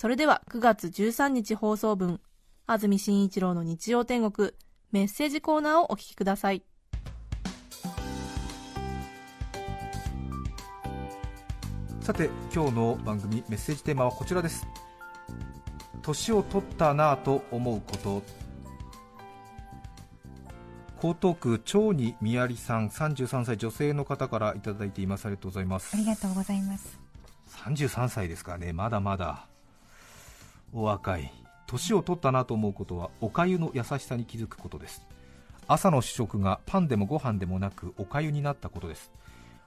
それでは9月13日放送分、安住紳一郎の日曜天国、メッセージコーナーをお聞きください。さて今日の番組メッセージテーマはこちらです。年を取ったなぁと思うこと。江東区長にみやりさん33歳女性の方からいただいています。ありがとうございます。ありがとうございます。33歳ですからね。まだまだお若い。年を取ったなと思うことはおかゆの優しさに気づくことです。朝の主食がパンでもご飯でもなくおかゆになったことです。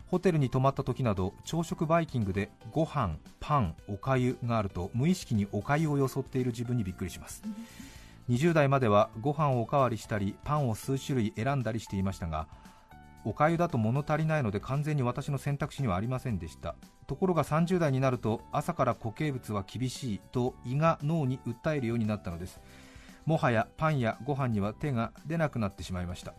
ホテルに泊まった時など朝食バイキングでご飯パンおかゆがあると無意識におかゆをよそっている自分にびっくりします。20代まではご飯をおかわりしたりパンを数種類選んだりしていましたがおかゆだと物足りないので完全に私の選択肢にはありませんでした。ところが30代になると朝から固形物は厳しいと胃が脳に訴えるようになったのです。もはやパンやご飯には手が出なくなってしまいました。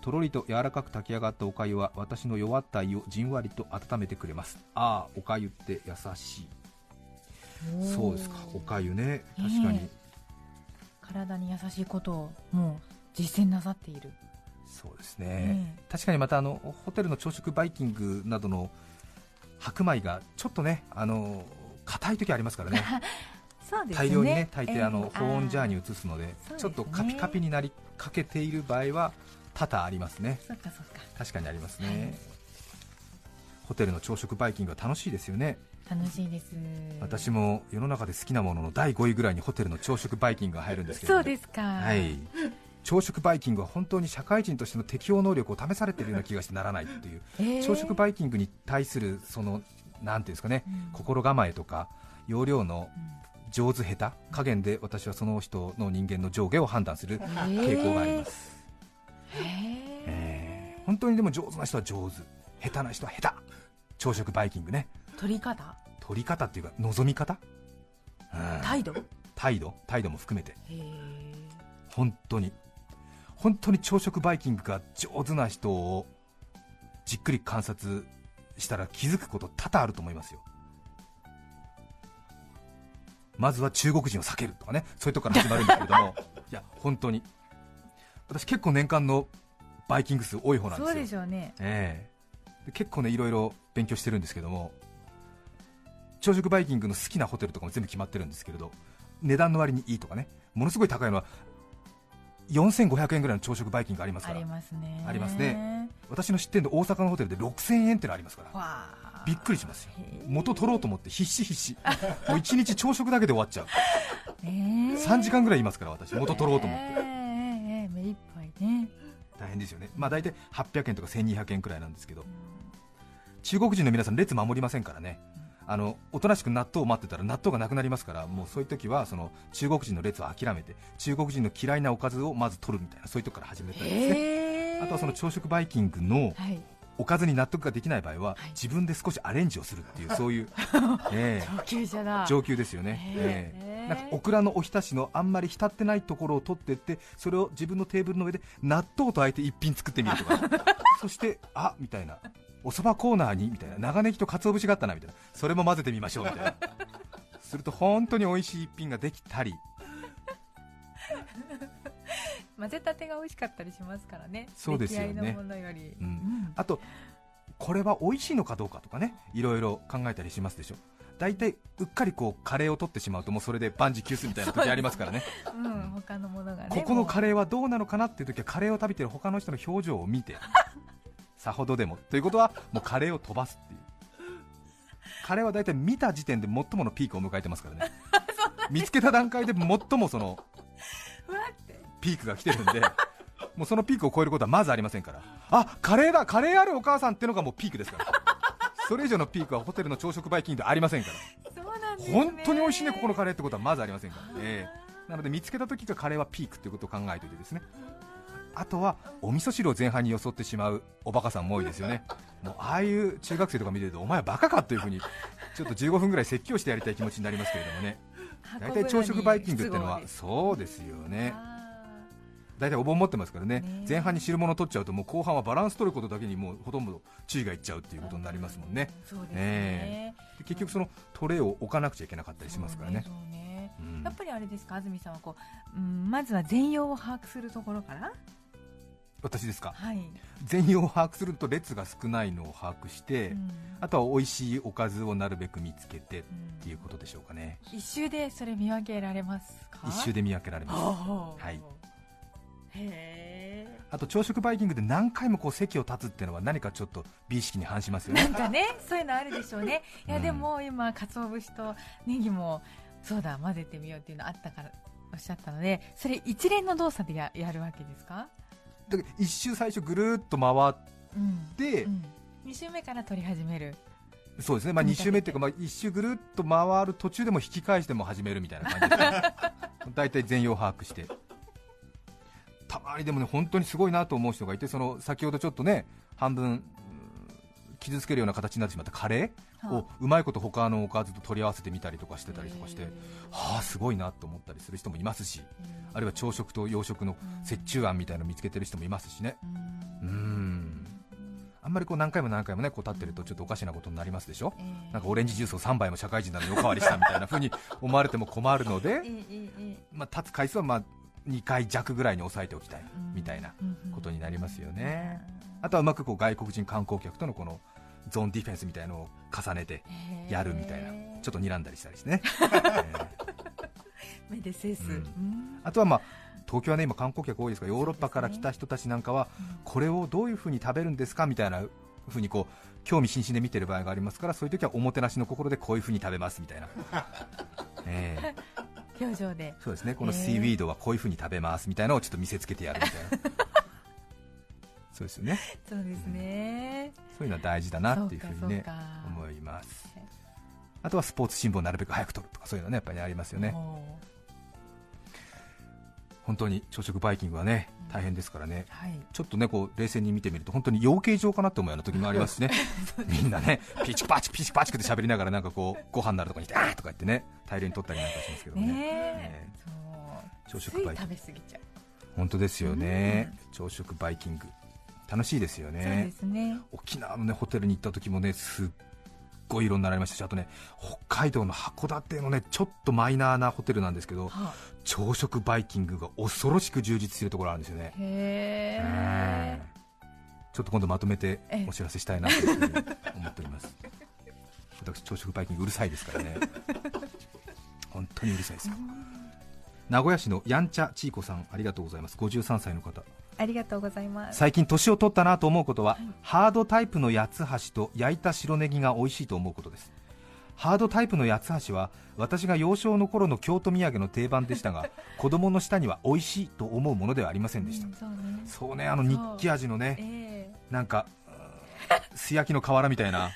とろりと柔らかく炊き上がったおかゆは私の弱った胃をじんわりと温めてくれます。ああおかゆって優しい。そうですか。おかゆね。確かに、え体に優しいことをもう実践なさっている。そうですね、確かにまたあのホテルの朝食バイキングなどの白米がちょっとねあの硬い時ありますからね。そうですね。大量にね炊いて、ええ。あの保温ジャーに移すのでちょっとカピカピになりかけている場合は多々ありますね。そっかそっか。確かにありますね、はい。ホテルの朝食バイキングは楽しいですよね。楽しいです。私も世の中で好きなものの第5位ぐらいにホテルの朝食バイキングが入るんですけど、ね、そうですか。はい朝食バイキングは本当に社会人としての適応能力を試されているような気がしてならないっていう。えー。朝食バイキングに対するそのなんていうんですかね、うん。心構えとか要領の上手下手加減で私はその人の人間の上下を判断する傾向があります、へえ。えー。本当にでも上手な人は上手。下手な人は下手。朝食バイキングね。取り方、取り方っていうか望み方、うん。態度？へ態度？態度も含めて。え。本当に本当に朝食バイキングが上手な人をじっくり観察したら気づくこと多々あると思いますよ。まずは中国人を避けるとかねそういうとこから始まるんですけども。いや本当に。私結構年間のバイキング数多い方なんですよ。そうでしょうね。え結構ねいろいろ勉強してるんですけども。朝食バイキングの好きなホテルとかも全部決まってるんですけれど値段の割にいいとかね。ものすごい高いのは4500円ぐらいの朝食バイキングありますから。ありますね。ありますね。私の知ってるの大阪のホテルで6000円ってのありますから。びっくりしますよ。元取ろうと思って必死必死もう1日朝食だけで終わっちゃう。ええ。3時間ぐらいいますから私。元取ろうと思って。目いっぱいね。大変ですよね。まあ大体800円とか1200円くらいなんですけど。中国人の皆さん列守りませんからねあのおとなしく納豆を待ってたら納豆がなくなりますからもうそういう時はその中国人の列を諦めて中国人の嫌いなおかずをまず取るみたいなそういうとこから始めたりですね。あとはその朝食バイキングのはい。おかずに納得ができない場合ははい。自分で少しアレンジをするっていう そういう、ええ。上級者だ。上級ですよね、ええ。なんかオクラのおひたしのあんまり浸ってないところを取っていってそれを自分のテーブルの上で納豆とあえて一品作ってみるとか。そしてあみたいなお蕎麦コーナーにみたいな長ネギと鰹節があったなみたいな。それも混ぜてみましょうみたいな。すると本当に美味しい一品ができたり。混ぜたてが美味しかったりしますからね。そうですよね。出来合いのものより。うん。あとこれは美味しいのかどうかとかね。いろいろ考えたりしますでしょ。大体うっかりこうカレーを取ってしまうともうそれで万事休すみたいな時ありますからね。うん、他のものがね。ここのカレレーはどうなのかなっていう時はカレーを食べてる他の人の表情を見てさほどでも。ということはもうカレーを飛ばすっていう。カレーは大体見た時点で最ものピークを迎えてますからね。見つけた段階で最もその。ピークが来てるんでもうそのピークを超えることはまずありませんから。あカレーだカレーあるお母さんってのがもうピークですから。それ以上のピークはホテルの朝食バイキングでありませんから。そうなんですね。本当に美味しいねここのカレーってことはまずありませんから、ええ。なので見つけた時がカレーはピークということを考えておいてですねあとはお味噌汁を前半によそってしまうおバカさんも多いですよね。もうああいう中学生とか見てるとお前はバカかというふうにちょっと15分ぐらい説教してやりたい気持ちになりますけれどもね。大体朝食バイキングっていうのはそうですよね。大体お盆持ってますからね。ね前半に汁物取っちゃうともう後半はバランス取ることだけにもうほとんど注意がいっちゃうっていうことになりますもんね。ね。ねで結局そのトレーを置かなくちゃいけなかったりしますからね。やっぱりあれですか安住さんはこう、うん、まずは全容を把握するところから私ですか？はい、全容を把握すると列が少ないのを把握して、うん。あとは美味しいおかずをなるべく見つけてっうん。ていうことでしょうかね。一周でそれ見分けられますか？一周で見分けられます。ははい。へあと朝食バイキングで何回もこう席を立つっていうのは何かちょっと美意識に反しますよね。えなんかねそういうのあるでしょうね。いや、うん。でも今鰹節とネギもそうだ混ぜてみようっていうのあったからおっしゃったのでそれ一連の動作でややるわけですか？だから一周最初ぐるーっと回っうん、て、うん、2周目から取り始める。そうですね、まあ、2周目っていうか、まあ、1周ぐるっと回る途中でも引き返しても始めるみたいな感じで 大体全容把握して。たまにでもね本当にすごいなと思う人がいてその先ほどちょっとね半分うん傷つけるような形になってしまったカレーをうまいこと他のおかずと取り合わせてみたりとかしてたりとかして、はあすごいなと思ったりする人もいますしあるいは朝食と洋食の折衷案みたいなのを見つけてる人もいますしね。うーん。あんまりこう何回も何回もねこう立ってるとちょっとおかしなことになりますでしょ？なんかオレンジジュースを3杯も社会人なのにおかわりしたみたいな風に 思われても困るので、まあ、立つ回数はまあ2回弱ぐらいに抑えておきたいみたいなことになりますよね。あとはうまくこう外国人観光客とのこのゾーンディフェンスみたいのを重ねてやるみたいな、ちょっと睨んだりしたりしてね。うん。うん。あとはまあ東京はね今観光客多いですからヨーロッパから来た人たちなんかはこれをどういうふうに食べるんですかみたいなふうにこう興味津々で見てる場合がありますからそういう時はおもてなしの心でこういうふうに食べますみたいな、ええ。表情で。そうですね。このシーウィードはこういうふうに食べますみたいなのをちょっと見せつけてやるみたいなそうですよね。そうですね、そういうのは大事だなっていうふうにね思います。あとはスポーツ新聞をなるべく早く取るとかそういうのねやっぱりありますよね。お本当に朝食バイキングはね大変ですからね。ーはい。ちょっとねこう冷静に見てみると本当に養鶏場かなと思うような時もありますしね。みんなねピチクパチクピチクパチクって喋りながらなんかこうご飯になるとこにいてあーとか言ってね大量に取ったりなんかしますけどね。ねえ。え。そう。朝食バイキング。つい食べ過ぎちゃう、本当ですよね。朝食バイキング楽しいですよそうねですね。沖縄のねホテルに行った時もねすっごい色になられましたしあとね北海道の函館のねちょっとマイナーなホテルなんですけどは朝食バイキングが恐ろしく充実してるところあるんですよね。あへえ。ちょっと今度まとめてええお知らせしたいなというふうに思っております。私朝食バイキングうるさいですからね。本当にうるさいですよ。名古屋市のやんちゃちいこさんありがとうございます。53歳の方ありがとうございます。最近年を取ったなと思うことは、ハードタイプの八つ橋と焼いた白ネギが美味しいと思うことです。ハードタイプの八つ橋は私が幼少の頃の京都土産の定番でしたが 子供の舌には美味しいと思うものではありませんでした、うんそうね。そうねあの日記味のねええ。なんかうん素焼きの瓦みたいな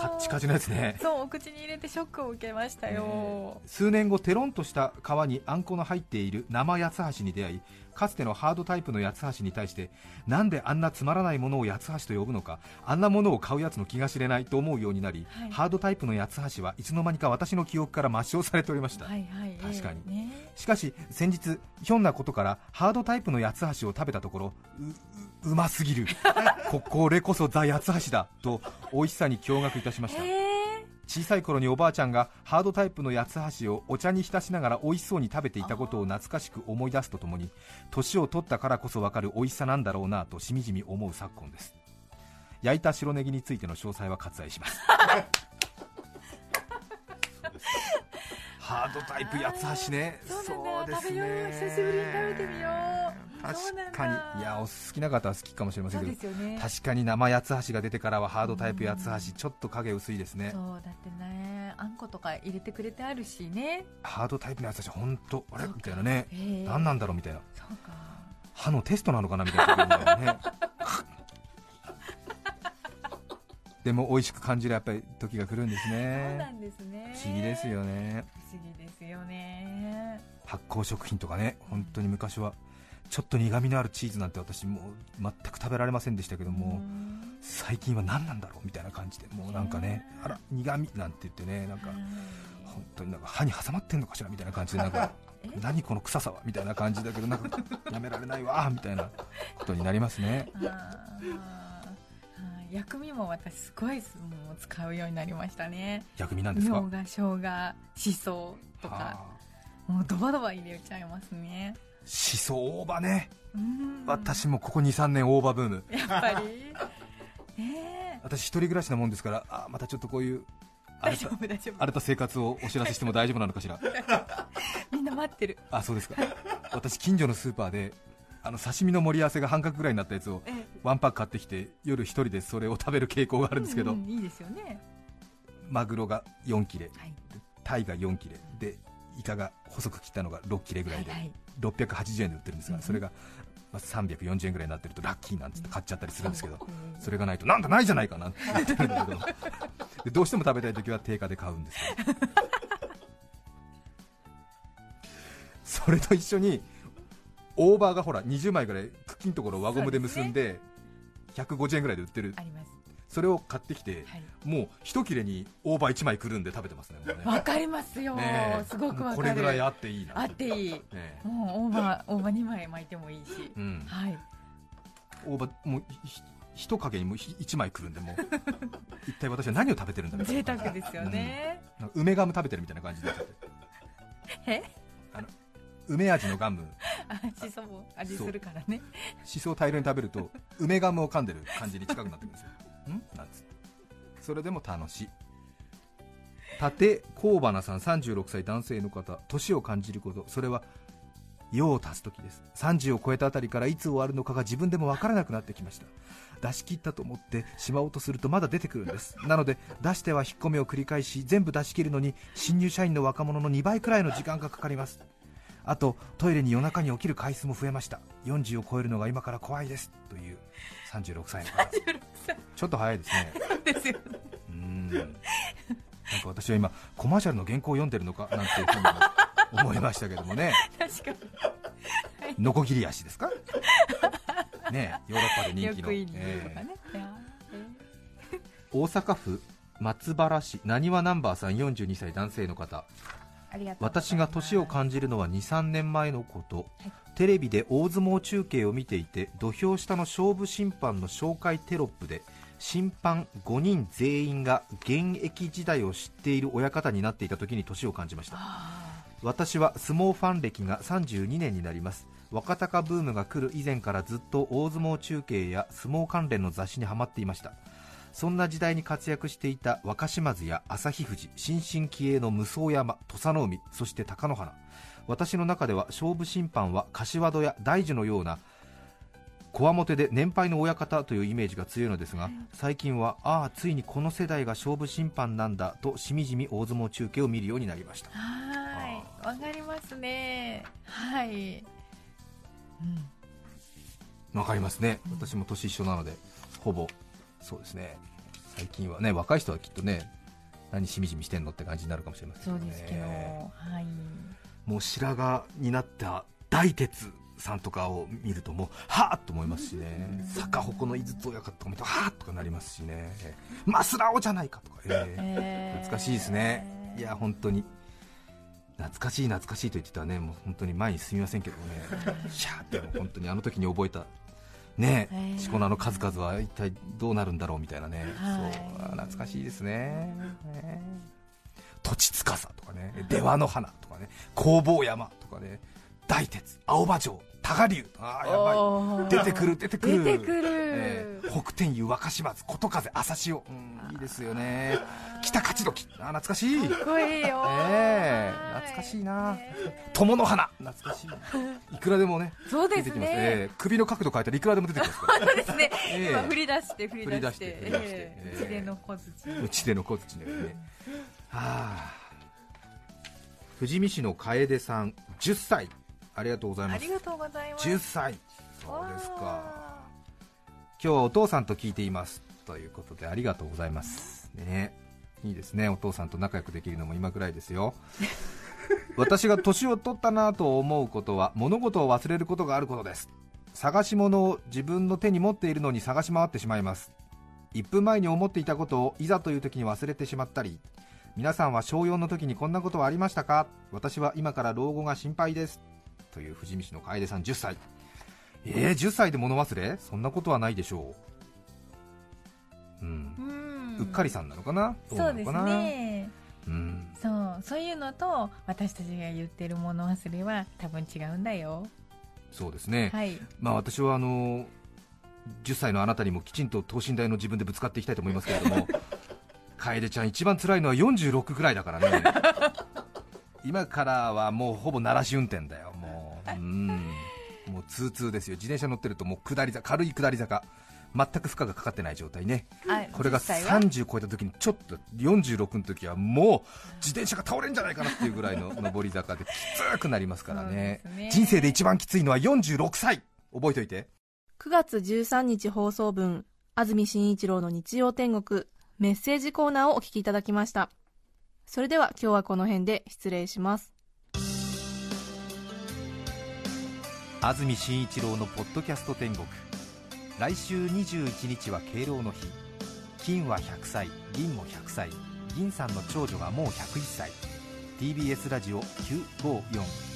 カッチカチのやつね。そうお口に入れてショックを受けましたよ、数年後テロンとした皮にあんこの入っている生八つ橋に出会いかつてのハードタイプの八つ橋に対してなんであんなつまらないものを八つ橋と呼ぶのかあんなものを買うやつの気が知れないと思うようになり、はい。ハードタイプの八つ橋はいつの間にか私の記憶から抹消されておりました、はいはい。確かに。ええね。しかし先日ひょんなことからハードタイプの八つ橋を食べたところうますぎる。ここれこそザ八つ橋だ。と美味しさに驚愕いたしました。小さい頃におばあちゃんがハードタイプの八つ橋をお茶に浸しながら美味しそうに食べていたことを懐かしく思い出すとともに年を取ったからこそ分かる美味しさなんだろうなとしみじみ思う昨今です。焼いた白ネギについての詳細は割愛します。ハードタイプ八つ橋ね。そうですね。久しぶりに食べてみよう確かに。いやお好きな方は好きかもしれませんけど。ね。確かに生八つ橋が出てからはハードタイプ八つ橋ちょっと影薄いですね。そうだってねあんことか入れてくれてあるしね。ハードタイプのやつたち本当あれ？みたいなね。何なんだろうみたいな。そうか。歯のテストなのかなみたいなね。でも美味しく感じるやっぱり時が来るんですそうなねんですね。不思議ですよね。不思議ですよね。発酵食品とかね本当に昔はちょっと苦みのあるチーズなんて私もう全く食べられませんでしたけども、最近は何なんだろうみたいな感じでもうなんかねあら苦みなんて言ってねなんか本当になんか歯に挟まってんのかしらみたいな感じでなんか 何この臭さはみたいな感じだけどなんか やめられないわみたいなことになりますね。薬味も私すごいもう使うようになりましたね。薬味なんですか？みょうが生姜しそとか。はあ。もうドバドバ入れちゃいますねしそ大葉ね。うん。私もここ23年大葉ブーム。やっぱり？ね私一人暮らしなもんですからあまたちょっとこういう荒大れた丈夫大丈夫。荒れた生活をお知らせしても大丈夫なのかしら。みんな待ってる。あそうですか。私近所のスーパーであの刺身の盛り合わせが半角ぐらいになったやつをえワンパック買ってきて夜一人でそれを食べる傾向があるんですけど、うんいいですよね。マグロが4切れ。はい。タイが4切れ。でイカが細く切ったのが6切れぐらいで、はいはい。680円で売ってるんですが、うん。それがまあ340円ぐらいになってるとラッキーなんつって買っちゃったりするんですけど、うん。それがないとなんだないじゃないかなんて言ってるんだけど。でどうしても食べたい時は定価で買うんですよ。それと一緒に大葉がほら20枚ぐらい茎のところを輪ゴムで結んで150円ぐらいで売ってるありますそれを買ってきてはい。もう一切れに大葉1枚くるんで食べてますねわかりますよ、すごくわかる。これぐらいあっていいな。あっていい。もう大葉大葉2枚巻いてもいいし、うん、はい。大葉もうひ一かけにもひ1枚くるんでもう一体私は何を食べてるんだろう。贅沢ですよね、なんか梅ガム食べてるみたいな感じになっちゃって。え？梅味のガム。あしそも味するからね。しそを大量に食べると梅ガムを噛んでる感じに近くなってくるんですよんなん？つってそれでも楽しい。立甲花さん36歳男性の方。年を感じること。それは用を足す時です。30を超えたあたりからいつ終わるのかが自分でも分からなくなってきました。出し切ったと思ってしまおうとするとまだ出てくるんです。なので出しては引っ込みを繰り返し全部出し切るのに新入社員の若者の2倍くらいの時間がかかります。あとトイレに夜中に起きる回数も増えました。40を超えるのが今から怖いです。という36歳の方。ちょっと早いですね。ですようーん。なんか私は今コマーシャルの原稿を読んでるのかなんていうふうにも思いましたけどもね。確かノコギリ足ですか？ねヨーロッパでに人気の、よくいいとえー。大阪府松原市。なにわナンバーさん42歳男性の方。私が年を感じるのは23年前のこと、テレビで大相撲中継を見ていて土俵下の勝負審判の紹介テロップで審判5人全員が現役時代を知っている親方になっていた時に年を感じました。私は相撲ファン歴が32年になります。若隆ブームが来る以前からずっと大相撲中継や相撲関連の雑誌にはまっていました。そんな時代に活躍していた若島津や旭富士新進気鋭の無双山土佐の海そして貴乃花。私の中では勝負審判は柏戸や大樹のようなこわもてで年配の親方というイメージが強いのですが最近はああついにこの世代が勝負審判なんだとしみじみ大相撲中継を見るようになりました。はい。わかりますね。はい、うん、わかりますね。私も年一緒なのでほぼそうですね。最近はね若い人はきっとね何しみじみしてんのって感じになるかもしれませんそうですけど、ねはいもう白髪になった大鉄さんとかを見るともうはーっと思いますしね。坂鉾の井筒親方とか見るとはーっとかなりますしね。マスラオじゃないかとか、ええ。えー懐かしいですね。いや本当に。懐かしい懐かしいと言ってたらね。もう本当に前に進みませんけどね。シャーって本当にあの時に覚えた。ね。えーしこ名の数々は一体どうなるんだろうみたいなね、はい。そう。懐かしいですね。ね土地司とかね出羽の花とかね工房山とかね大鉄青葉城多賀竜ああやばい。出てくる出てくる。出てくる、えー北天佑若島津琴風朝潮、うん、いいですよね。北勝どき。あ懐かしい。かっこいいよ。ええ懐かしいな。友の花。懐かしい。いくらでもねそうですね。出てきます、ええ首の角度変えたらいくらでも出てきますから。そうですね、ええ今振り出して振り出して。振り出してうちでの小槌。うちでの小槌のようにね。はあ。富士見市の楓さん10歳。ありがとうございます。ありがとうございます。10歳。そうですか。わ今日はお父さんと聞いています。ということでありがとうございます。ね。いいですね。お父さんと仲良くできるのも今ぐらいですよ。私が年を取ったなと思うことは物事を忘れることがあることです。探し物を自分の手に持っているのに探し回ってしまいます。1分前に思っていたことをいざという時に忘れてしまったり皆さんは小4の時にこんなことはありましたか？私は今から老後が心配です。という富士見市の楓さん10歳。えー、10歳で物忘れ？そんなことはないでしょう。うん。うっかりさんなのかな？そうですね。うん。そう。そういうのと私たちが言ってる物忘れは多分違うんだよ。そうですね、はい。まあ私はあの10歳のあなたにもきちんと等身大の自分でぶつかっていきたいと思いますけれども楓ちゃん一番辛いのは46くらいだからね。今からはもうほぼ鳴らし運転だよもう。うん。もう通通ですよ。自転車乗ってるともう下り坂軽い下り坂。全く負荷がかかってない状態ね。あこれが実際は？30超えた時にちょっと46の時はもう自転車が倒れんじゃないかなっていうぐらいの 上り坂できつくなりますからね。ね。人生で一番きついのは46歳。覚えておいて。9月13日放送分、安住紳一郎の日曜天国、メッセージコーナーをお聞きいただきました。それでは今日はこの辺で失礼します。安住紳一郎のポッドキャスト天国。来週21日は敬老の日。金は100歳。銀も100歳。銀さんの長女がもう101歳。TBS ラジオ954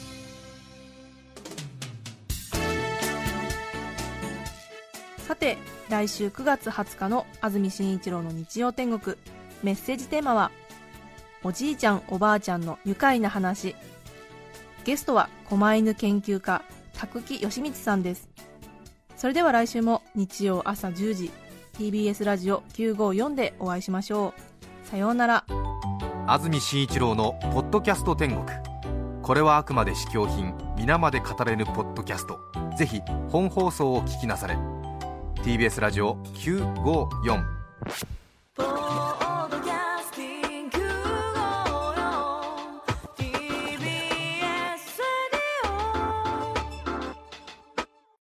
て、来週9月20日の安住紳一郎の日曜天国、メッセージテーマは、おじいちゃんおばあちゃんの愉快な話。ゲストは狛犬研究家、拓木義光さんです。それでは来週も日曜朝10時、TBS ラジオ954でお会いしましょう。さようなら。安住紳一郎の「ポッドキャスト天国」これはあくまで試供品皆まで語れぬポッドキャストぜひ本放送を聞きなされ TBS ラジオ954